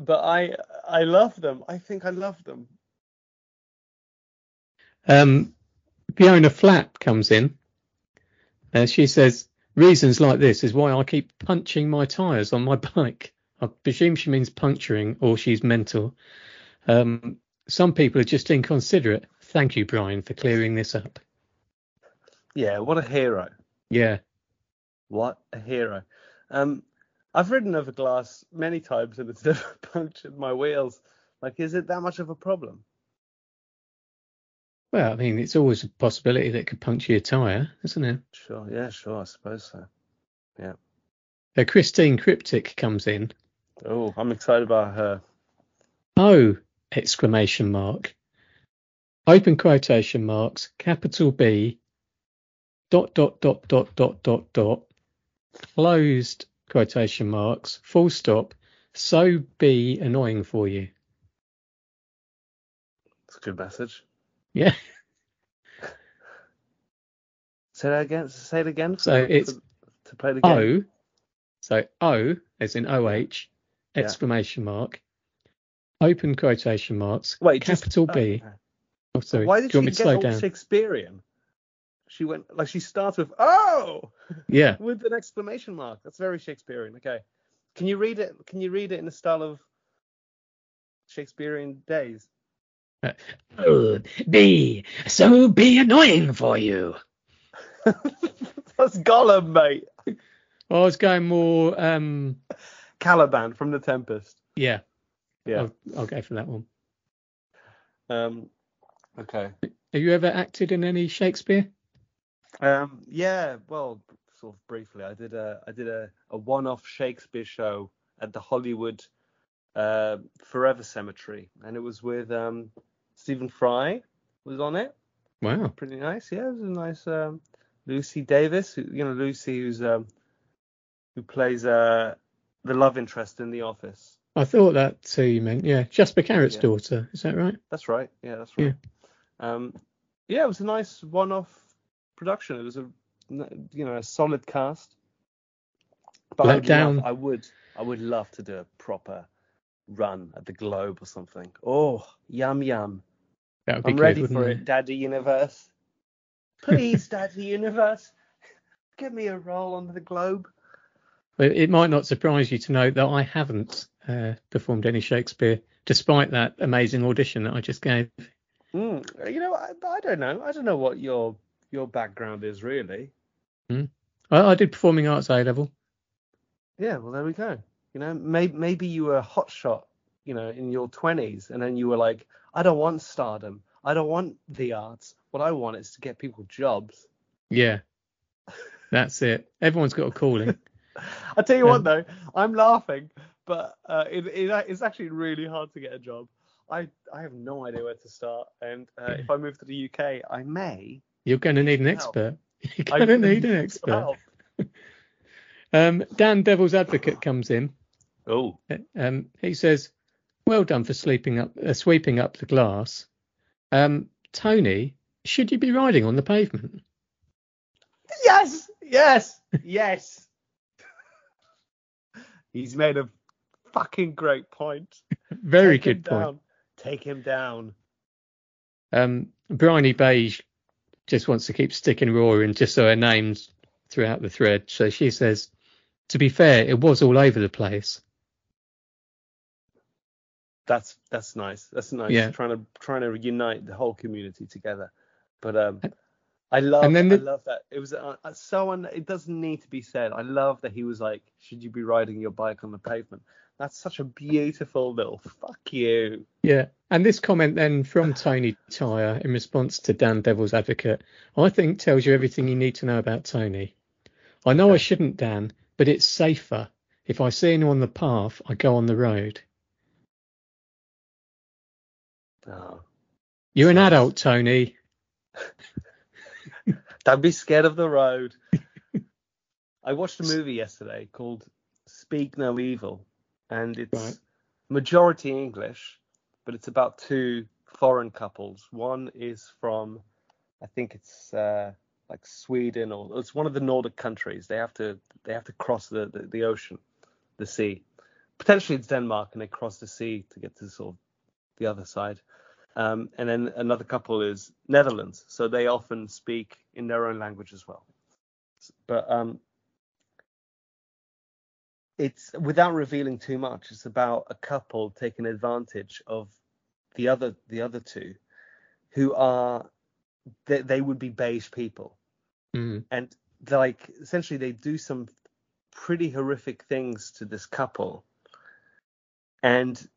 But I I love them. I think I love them. Um, Fiona Flapp comes in. Uh, she says, reasons like this is why I keep punching my tyres on my bike. I presume she means puncturing or she's mental. Um, some people are just inconsiderate. Thank you, Brian, for clearing this up. Yeah, what a hero. Yeah. What a hero. Um, I've ridden over glass many times and it's never punctured my wheels. Like, is it that much of a problem? Well, I mean, it's always a possibility that it could puncture your tyre, isn't it? Sure, yeah, sure, I suppose so. Yeah. Uh, Christine Cryptic comes in. Oh, I'm excited about her. Oh! Exclamation mark. Open quotation marks, capital B, dot, dot, dot, dot, dot, dot, dot, closed quotation marks, full stop, so be annoying for you. It's a good message. Yeah. Say that again. Say it again. So for- it's to play the game. O, so O as in OH, Yeah. exclamation mark, open quotation marks, Wait, just- capital oh, B. Oh, sorry. Why Do did you want me to slow down? Shakespearean? She went like she starts with oh Yeah. with an exclamation mark. That's very Shakespearean. Okay. Can you read it? Can you read it in the style of Shakespearean days? be so be annoying for you. That's Gollum, mate. I was going more, um, Caliban from The Tempest. yeah, Yeah. I'll, I'll go for that one. Um. Okay. Have you ever acted in any Shakespeare? Um. Yeah. Well, sort of briefly, I did a I did a, a one-off Shakespeare show at the Hollywood uh, Forever Cemetery, and it was with um Stephen Fry was on it. Wow. Pretty nice. Yeah, it was a nice um, Lucy Davis. who- You know, Lucy who's um who plays uh the love interest in The Office. I thought that too, you meant. Yeah, Jasper Carrott's Yeah. daughter. Is that right? That's right. Yeah, that's right. Um, yeah, it was a nice one-off production. It was a you know a solid cast. But I Let would, down. love, I would I would love to do a proper run at the Globe or something. Oh, yum yum. That would be I'm good, ready for it, Daddy Universe. Please, Daddy Universe, give me a role on the Globe. It might not surprise you to know that I haven't uh, performed any Shakespeare, despite that amazing audition that I just gave. Mm, you know, I, I don't know. I don't know what your your background is really. I, I did performing arts A level. Yeah, well, there we go. You know, maybe maybe you were a hotshot, you know, in your twenties, and then you were like, I don't want stardom. I don't want the arts. What I want is to get people jobs. Yeah, that's it. Everyone's got a calling. I tell you what Um, though, I'm laughing, but uh, it, it, it's actually really hard to get a job. I I have no idea where to start, and uh, if I move to the UK, I may. You're going to need an expert. You're going to need an expert. Um, Dan Devil's Advocate comes in. Oh, Um, he says, "Well done for sleeping up, uh, sweeping up the glass." Um, Tony, should you be riding on the pavement? yes, yes, yes. He's made a fucking great point. Very Take good point. down. Take him down. Um, Bryony Beige just wants to keep sticking raw in just so her name's throughout the thread. So she says, to be fair, it was all over the place. That's that's nice. That's nice. Yeah. Trying to trying to unite the whole community together. But um, I love And then I love that. It was uh, uh, so un- it doesn't need to be said. I love that he was like, should you be riding your bike on the pavement? That's such a beautiful little fuck you. Yeah. And this comment then from Tony Tyre in response to Dan Devil's Advocate, I think tells you everything you need to know about Tony. I know I shouldn't, Dan, but it's safer. If I see anyone on the path, I go on the road. Oh. You're an adult, Tony. Don't be scared of the road. I watched a movie yesterday called Speak No Evil, and it's Right. majority English, but it's about two foreign couples. One is from, I think it's uh, like Sweden or it's one of the Nordic countries. They have to they have to cross the, the, the ocean, the sea. Potentially it's Denmark, and they cross the sea to get to sort of the other side. Um, and then another couple is Netherlands, so they often speak in their own language as well. But um, it's without revealing too much. It's about a couple taking advantage of the other the other two, who are they, they would be beige people, Mm. and like essentially they do some pretty horrific things to this couple, and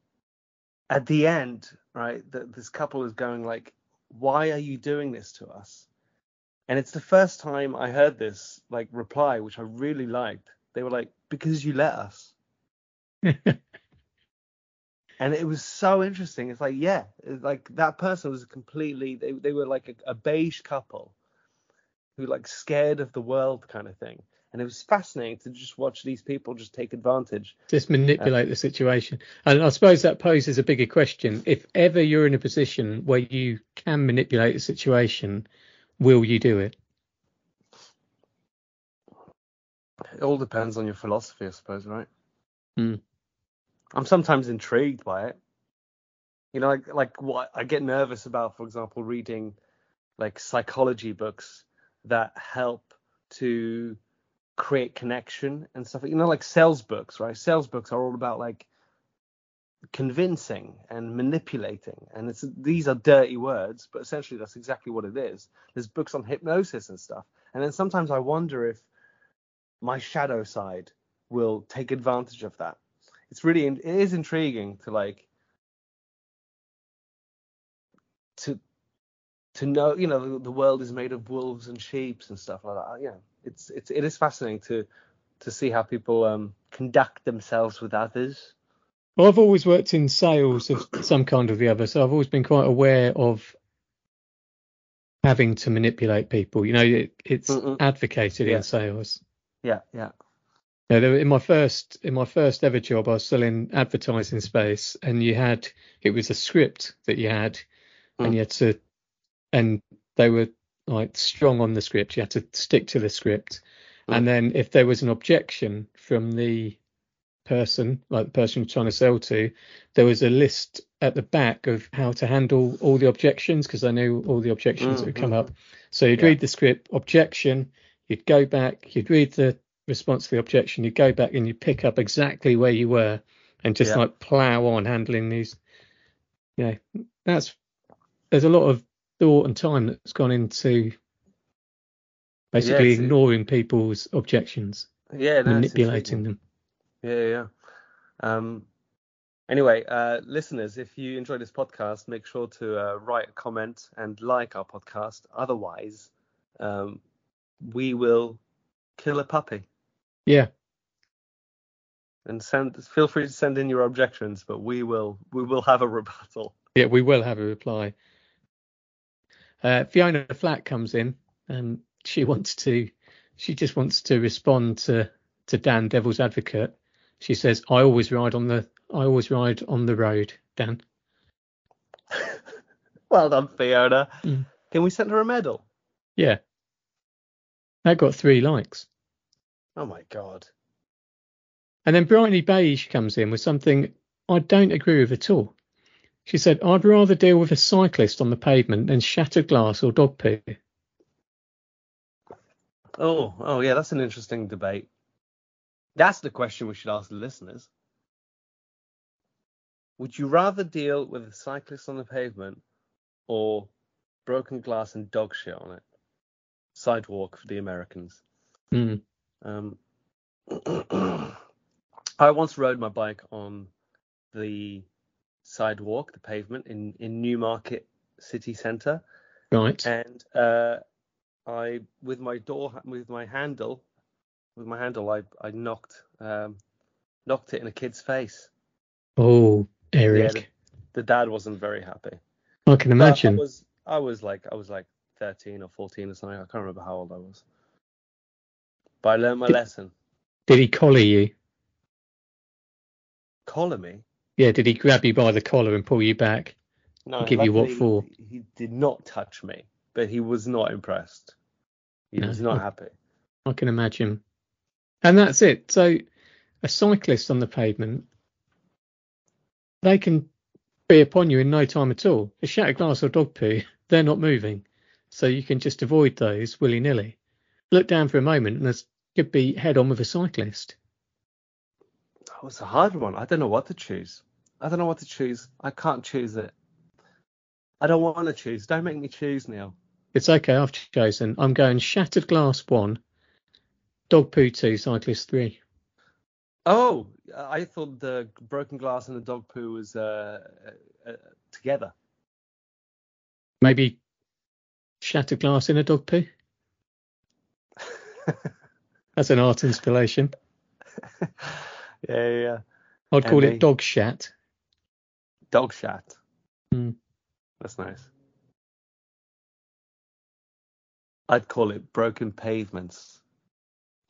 at the end, right, the, this couple is going like, "Why are you doing this to us?" And it's the first time I heard this like reply, which I really liked. They were like, "Because you let us," and it was so interesting. It's like, yeah, it's like that person was completely. They they were like a, a beige couple who like scared of the world kind of thing. And it was fascinating to just watch these people just take advantage. Just manipulate the situation. And I suppose that poses a bigger question. If ever you're in a position where you can manipulate the situation, will you do it? It all depends on your philosophy, I suppose, right? Hmm. I'm sometimes intrigued by it. You know, like like what I get nervous about, for example, reading like psychology books that help to create connection and stuff. You know, like sales books, right? Sales books are all about like convincing and manipulating, and it's these are dirty words, but essentially that's exactly what it is. There's books on hypnosis and stuff, and then sometimes I wonder if my shadow side will take advantage of that. It's really it is intriguing to like to to know you know the, the world is made of wolves and sheep and stuff like that. Yeah, it's it's it is fascinating to to see how people um conduct themselves with others. Well, I've always worked in sales of some kind or the other, so I've always been quite aware of having to manipulate people. You know, it, it's Mm-mm. advocated Yeah. in sales. Yeah, yeah. Know, there- in my first in my first ever job, I was still in advertising space, and you had it was a script that you had, Mm. and you had to, and they were like strong on the script. You had to stick to the script, Mm. and then if there was an objection from the person, like the person you're trying to sell to, there was a list at the back of how to handle all the objections because I knew all the objections that would come Mhm. up. So you'd Yeah. read the script, objection, you'd go back, you'd read the response to the objection, you'd go back and you'd pick up exactly where you were and just Yeah. like plow on handling these. You know, that's there's a lot of thought and time that's gone into basically ignoring people's objections, Yeah, no, manipulating them. Yeah, yeah. yeah. Um, anyway, uh, listeners, if you enjoy this podcast, make sure to uh, write a comment and like our podcast. Otherwise, um, we will kill a puppy. Yeah. And send feel free to send in your objections, but we will we will have a rebuttal. Yeah, we will have a reply. Uh, Fiona Flack comes in and she wants to she just wants to respond to to Dan Devil's Advocate. She says, "I always ride on the I always ride on the road, Dan." well done, Fiona. Mm. Can we send her a medal? Yeah. That got three likes. Oh my god. And then Bryony Beige comes in with something I don't agree with at all. She said, I'd rather deal with a cyclist on the pavement than shattered glass or dog poo. Oh, oh yeah, that's an interesting debate. That's the question we should ask the listeners. Would you rather deal with a cyclist on the pavement or broken glass and dog shit on it? Sidewalk for the Americans. Mm. Um, I once rode my bike on the sidewalk, the pavement in in Newmarket city centre, Right. and uh, I with my door with my handle with my handle I I knocked um, knocked it in a kid's face. Oh, Eric. Yeah, The dad wasn't very happy. I can But imagine. I was I was like I was like 13 or 14 or something. I can't remember how old I was. But I learned my Did- lesson. Did he collar you? Collar me. Yeah, did he grab you by the collar and pull you back? No, Give you what for? He did not touch me, but he was not impressed. He No. was not happy. I can imagine. And that's it. So a cyclist on the pavement, they can be upon you in no time at all. A shattered glass or dog poo, they're not moving. So you can just avoid those willy nilly. Look down for a moment and there's could be head on with a cyclist. That was a hard one. I don't know what to choose. I don't know what to choose. I can't choose it. I don't want to choose. Don't make me choose, Neil. It's okay, I've chosen. I'm going shattered glass one, dog poo two, cyclist three. Oh, I thought the broken glass and the dog poo was uh, uh, uh, together. Maybe shattered glass in a dog poo. That's an art installation. yeah, yeah, yeah. I'd call And it dog shat. Dog shat. Hmm. That's nice. I'd call it broken pavements.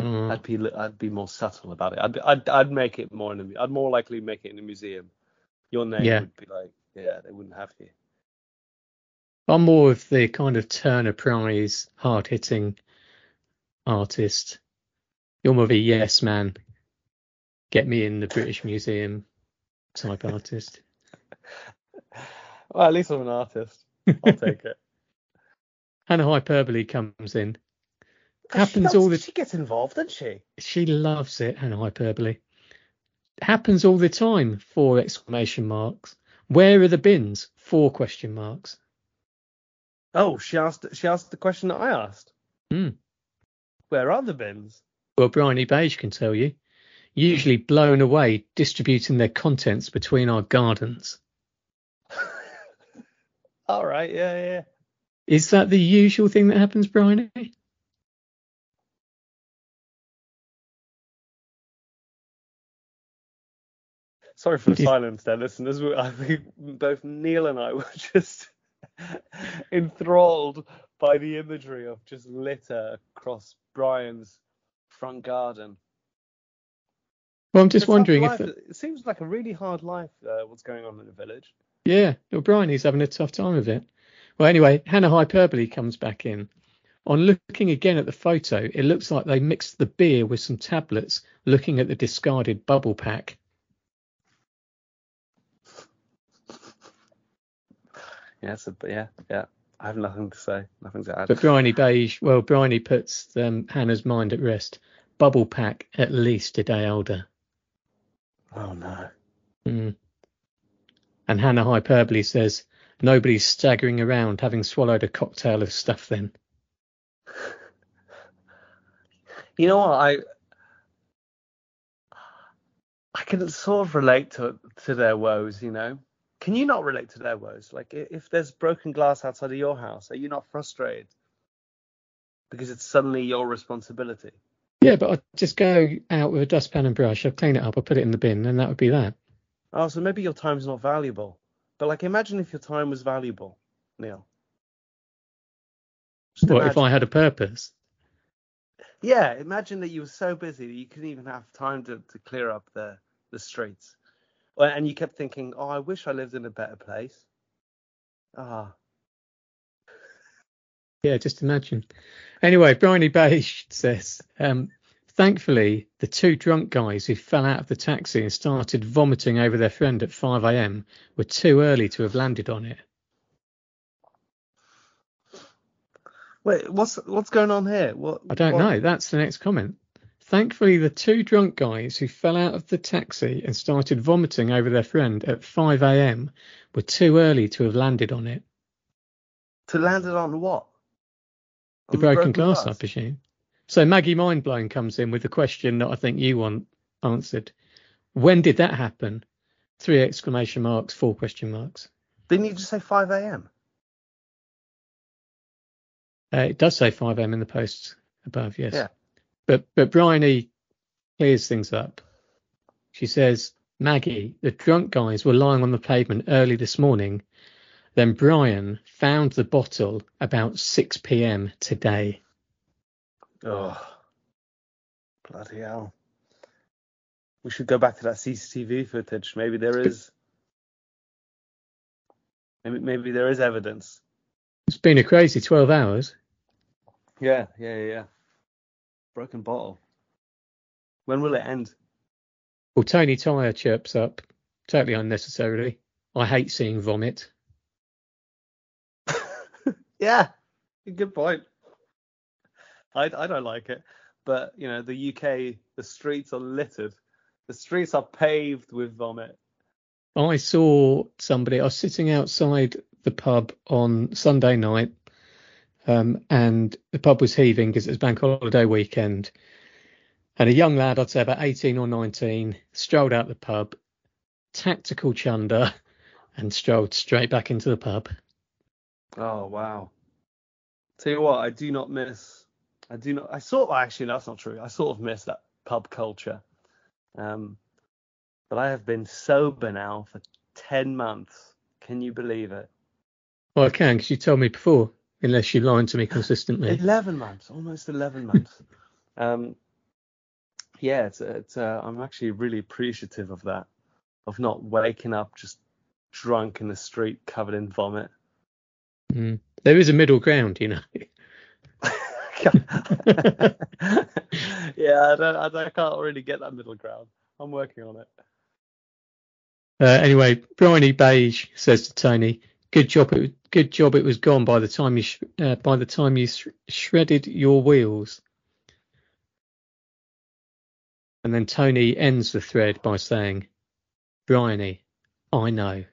Mm. I'd be I'd be more subtle about it. I'd be, I'd I'd make it more in a, I'd more likely make it in a museum. Your name Yeah. would be like yeah they wouldn't have you. I'm more of the kind of Turner Prize hard hitting artist. You're more of a yes man. Get me in the British Museum type artist. Well, at least I'm an artist. I'll take it. Hannah Hyperbole comes in. She Happens does- all the She gets involved, doesn't she? she loves it, Hannah Hyperbole. Happens all the time. Four exclamation marks. Where are the bins? Four question marks. Oh, she asked she asked the question that I asked. Hmm. Where are the bins? Well, Bryony Beige can tell you. Usually blown away distributing their contents between our gardens. All right, yeah, yeah. Is that the usual thing that happens, Bryony? Sorry for the silence there, listeners. I think both Neil and I were just enthralled by the imagery of just litter across Brian's front garden. Well, I'm just It's wondering if life. it seems like a really hard life. Uh, what's going on in the village? Yeah, well, Bryony's having a tough time of it. Well, anyway, Hannah Hyperbole comes back in. On looking again at the photo, it looks like they mixed the beer with some tablets, looking at the discarded bubble pack. Yes, but yeah, yeah. I have nothing to say. Nothing to add. But Bryony Beige, well, Bryony puts um, Hannah's mind at rest. Bubble pack at least a day older. oh no. Mm. And Hannah Hyperbole says, nobody's staggering around having swallowed a cocktail of stuff then. You know what? I I can sort of relate to to their woes. You know, can you not relate to their woes? Like, if there's broken glass outside of your house, are you not frustrated because it's suddenly your responsibility. Yeah, but I'd just go out with a dustpan and brush. I'd clean it up. I'd put it in the bin, and that would be that. Oh, so maybe your time's not valuable. But like, imagine if your time was valuable, Neil. Just What if I had a purpose? Yeah, imagine that you were so busy that you couldn't even have time to, to clear up the the streets, and you kept thinking, "Oh, I wish I lived in a better place." Ah, Yeah, just imagine. Anyway, Bryony Beige says, um, thankfully, the two drunk guys who fell out of the taxi and started vomiting over their friend at 5 a.m. were too early to have landed on it. wait, what's what's going on here? What I don't what- know. That's the next comment. Thankfully, the two drunk guys who fell out of the taxi and started vomiting over their friend at 5 a.m. were too early to have landed on it. To land it on what? The On broken, glass, I presume. So Maggie Mindblown comes in with the question that I think you want answered. When did that happen? Three exclamation marks, four question marks. Didn't you just say 5 a.m.? Uh, it does say 5 a.m. in the post above, yes. Yeah. But but Bryony clears things up. She says, Maggie, the drunk guys were lying on the pavement early this morning. Then Brian found the bottle about 6 p.m. today. Oh, bloody hell! We should go back to that CCTV footage. Maybe there is. Maybe maybe there is evidence. It's been a crazy 12 hours. Yeah, yeah, yeah, yeah. Broken bottle. When will it end? Well, Tony Tyre chirps up, totally unnecessarily. I hate seeing vomit. yeah, good point. I I don't like it, but you know the UK, the streets are littered. The streets are paved with vomit. I saw somebody, I was sitting outside the pub on Sunday night, um, and the pub was heaving because it was bank holiday weekend. And a young lad, I'd say about 18 or 19, strolled out the pub, tactical chunder, and strolled straight back into the pub. Oh wow. Tell you what, I do not miss. I do not. I sort of actually that's not true. I sort of miss that pub culture. Um, but I have been sober now for ten months. Can you believe it? Well, I can, because you told me before, unless you're lying to me consistently. Eleven months, almost eleven months. um, yeah, it's it's. Uh, I'm actually really appreciative of that, of not waking up just drunk in the street covered in vomit. Mm. There is a middle ground, you know. yeah, I don't, I I can't really get that middle ground. I'm working on it. Uh, anyway, Bryony Beige says to Tony, "Good job. It good job. It was gone by the time you sh- uh, by the time you sh- shredded your wheels." And then Tony ends the thread by saying, "Bryony, I know."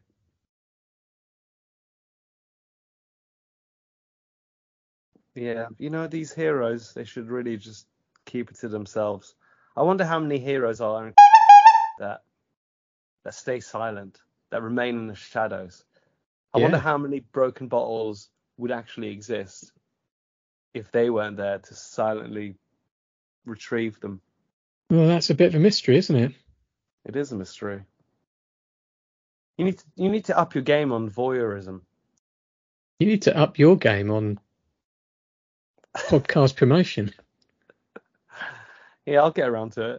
Yeah, you know these heroes, they should really just keep it to themselves. I wonder how many heroes are that that stay silent, that remain in the shadows. I wonder how many broken bottles would actually exist if they weren't there to silently retrieve them. Well, that's a bit of a mystery, isn't it? It is a mystery. You need to, you need to up your game on voyeurism. You need to up your game on podcast promotion. Yeah, I'll get around to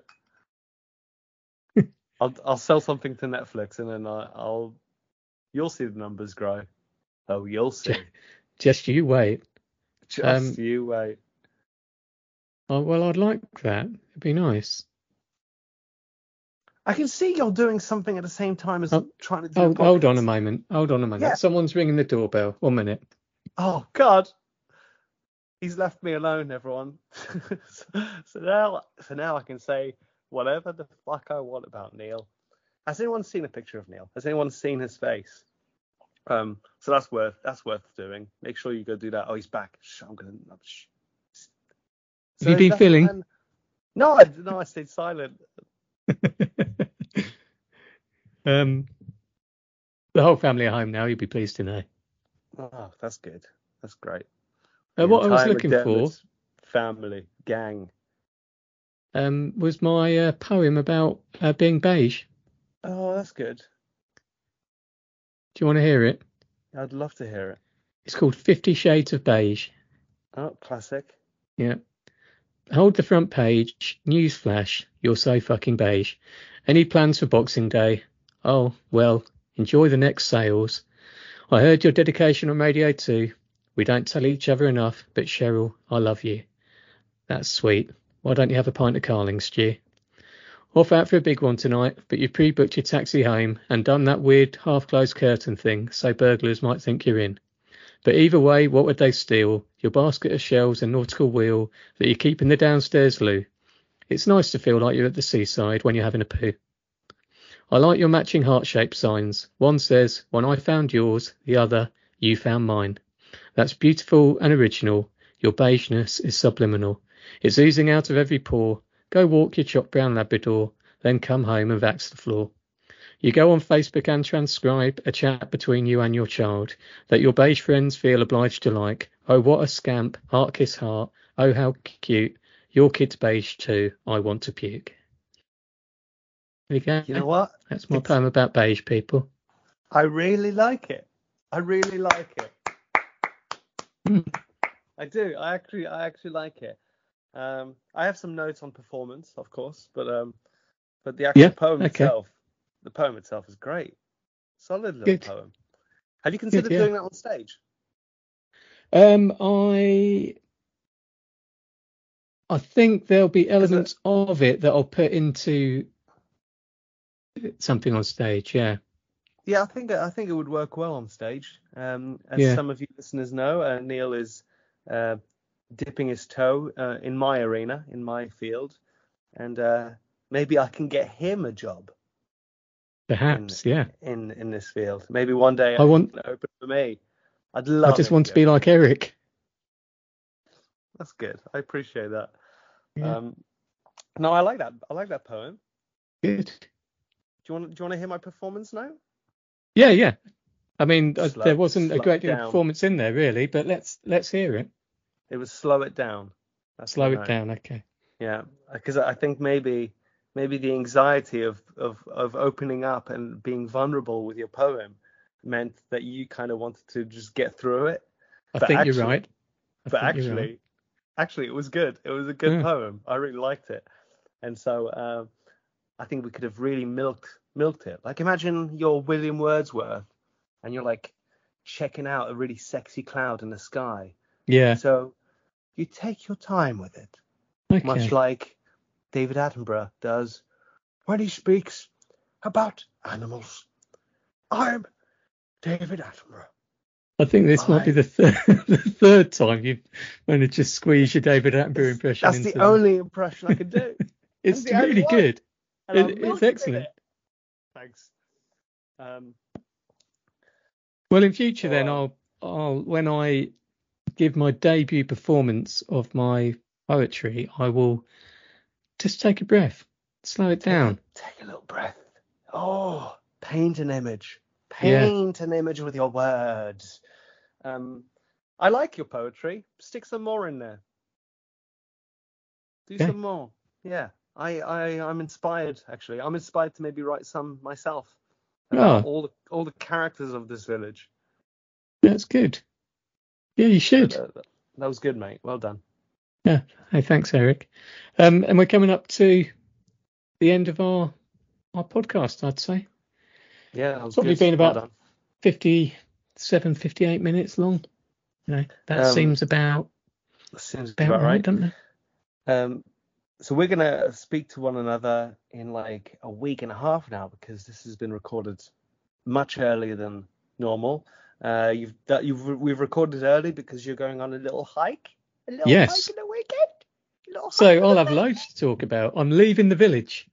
it. I'll I'll sell something to Netflix and then I, I'll you'll see the numbers grow. Oh, you'll see. Just you wait. Just Um, you wait. Oh, well, I'd like that. It'd be nice. I can see you're doing something at the same time as Oh, trying to do. Hold, hold on a moment. Hold on a moment. Yeah. Someone's ringing the doorbell. One minute. Oh God, he's left me alone, everyone. so now, so now I can say whatever the fuck I want about Neil. Has anyone seen a picture of Neil? Has anyone seen his face? Um, so that's worth that's worth doing. Make sure you go do that. Oh, he's back. Shh, I'm gonna. shh. Have you been feeling? No, I no, I stayed silent. um, the whole family are home now. You'll be pleased to know. Oh, that's good. That's great. Uh, what I was looking for, family, gang. Um, was my uh, poem about uh, being beige. Oh, that's good. Do you want to hear it? I'd love to hear it. It's called Fifty Shades of Beige. Oh, classic. Yeah. Hold the front page. Newsflash. You're so fucking beige. Any plans for Boxing Day? Oh, well, enjoy the next sales. I heard your dedication on Radio 2. We don't tell each other enough, but Cheryl, I love you. That's sweet. Why don't you have a pint of Carling stew? Off out for a big one tonight, but you've pre-booked your taxi home and done that weird half-closed curtain thing so burglars might think you're in. But either way, what would they steal? Your basket of shells and nautical wheel that you keep in the downstairs loo. It's nice to feel like you're at the seaside when you're having a poo. I like your matching heart-shaped signs. One says, when I found yours, the other, you found mine. That's beautiful and original. Your beigeness is subliminal. It's oozing out of every pore. Go walk your chopped brown Labrador, then come home and vax the floor. You go on Facebook and transcribe a chat between you and your child that your beige friends feel obliged to like. Oh, what a scamp. Heart kiss heart. Oh, how cute. Your kid's beige too. I want to puke. There you go. You know what? That's my It's- poem about beige people. I really like it. I really like it. Hmm. I do. I actually, I actually like it. Um, I have some notes on performance, of course, but um, but the actual Yeah, poem okay. itself, the poem itself is great. Solid little Good. poem. Have you considered yeah. doing that on stage? Um, I I think there'll be elements of it that I'll put into something on stage. Yeah. Yeah, I think I think it would work well on stage. Um, as Yeah. some of you listeners know, uh, Neil is uh, dipping his toe uh, in my arena, in my field, and uh, maybe I can get him a job Perhaps. Yeah. in in this field. Maybe one day I want- can open for me. I'd love. I just want to be like Eric. That's good. I appreciate that. Yeah. Um, no, I like that. I like that poem. Good. Do you want? Do you want to hear my performance now? Yeah. Yeah. I mean, Slow- there wasn't a great deal of performance in there really, but let's let's hear it. It was slow it down. That's Slow it down. Okay. Yeah, because I think maybe maybe the anxiety of, of of opening up and being vulnerable with your poem meant that you kind of wanted to just get through it. I But think actually- you're right. I but actually, right. actually, it was good. It was a good Yeah. poem. I really liked it, and so um, I think we could have really milked milked it. Like imagine you're William Wordsworth, and you're like checking out a really sexy cloud in the sky. yeah. So you take your time with it. Okay. much like David Attenborough does when he speaks about animals. I'm David Attenborough. I think this might be the third the third time you've managed to squeeze your David Attenborough impression That's into the only impression I can do. It's really good. It- it's excellent. it. Thanks. Um, Well, in future, then I'll, I'll when I give my debut performance of my poetry, I will just take a breath, slow it down. take a little breath. Oh, paint an image. Yeah. Paint an image with your words. Um, I like your poetry. Stick some more in there. Do Okay. some more. Yeah. I, I I'm inspired actually. I'm inspired to maybe write some myself. Oh. all the all the characters of this village. That's good. Yeah, you should. Uh, that was good, mate. Well done. Yeah. Hey, thanks, Eric. Um, and we're coming up to the end of our our podcast. I'd say Yeah, that was Probably good. been about- done. 57, 58 minutes long. You know, that Um, seems about Seems about, about right, right. doesn't it? Um, so we're gonna speak to one another in like a week and a half now because this has been recorded much earlier than normal. Uh, you've that you've we've recorded early because you're going on a little hike. A little Yes. hike in the weekend. So I'll have loads to talk about. I'm leaving the village.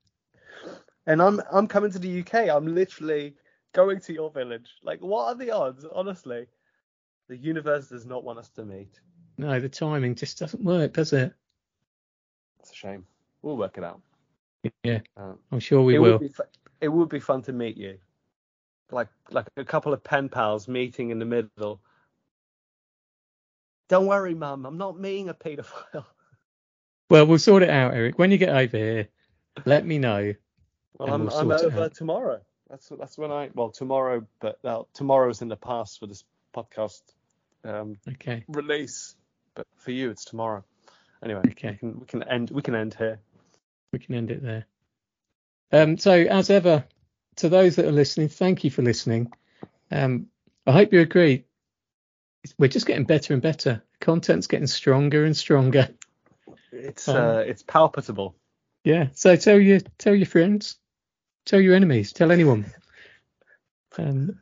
And I'm I'm coming to the UK. I'm literally going to your village. Like, what are the odds? Honestly, the universe does not want us to meet. No, the timing just doesn't work, does it? It's a shame. We'll work it out. Yeah, Uh, I'm sure we it will. Would be it would be fun to meet you, like like a couple of pen pals meeting in the middle. Don't worry, mum. I'm not being a paedophile. Well, we'll sort it out, Eric. When you get over here, let me know. Well, I'm, we'll I'm over tomorrow. That's that's when I well tomorrow, but tomorrow's in the past for this podcast um, Okay. release. But for you, it's tomorrow. Anyway, Okay. we can we can end we can end here. we can end it there. Um, so as ever, to those that are listening, thank you for listening. Um, I hope you agree. We're just getting better and better. Content's getting stronger and stronger. It's Um, uh, it's palpable. Yeah. So tell your tell your friends, tell your enemies, tell anyone. Um,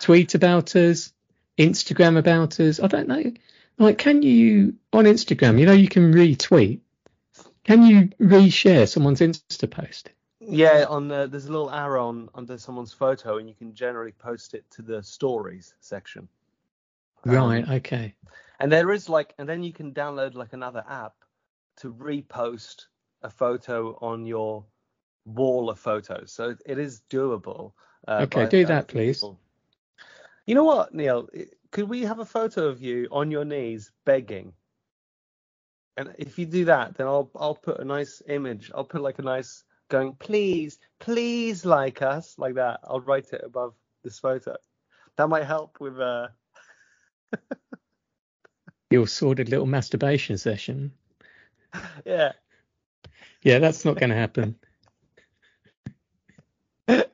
tweet about us, Instagram about us. I don't know. Like, can you on Instagram? You know, you can retweet. Can you reshare someone's Insta post? Yeah, on the, there's a little arrow on under someone's photo, and you can generally post it to the stories section. Um, Right. Okay. And there is like, and then you can download like another app to repost a photo on your wall of photos. So it- is doable. Uh, Okay, by do that, please. people. You know what, Neil? Could we have a photo of you on your knees begging? And if you do that, then I'll I'll put a nice image. I'll put like a nice going, please, please like us, like that. I'll write it above this photo. That might help with uh Your sordid little masturbation session. yeah. Yeah, that's not going to happen.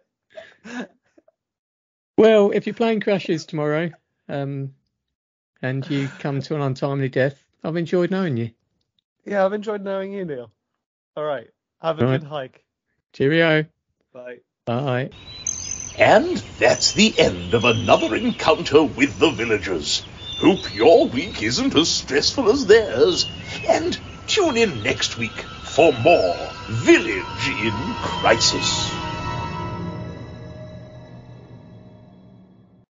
Well, if you're playing Crashes tomorrow, um, and you come to an untimely death, I've enjoyed knowing you. Yeah, I've enjoyed knowing you, Neil. All right. Have a All right. good hike. Cheerio. Bye. Bye. And that's the end of another encounter with the villagers. Hope your week isn't as stressful as theirs. And tune in next week for more Village in Crisis.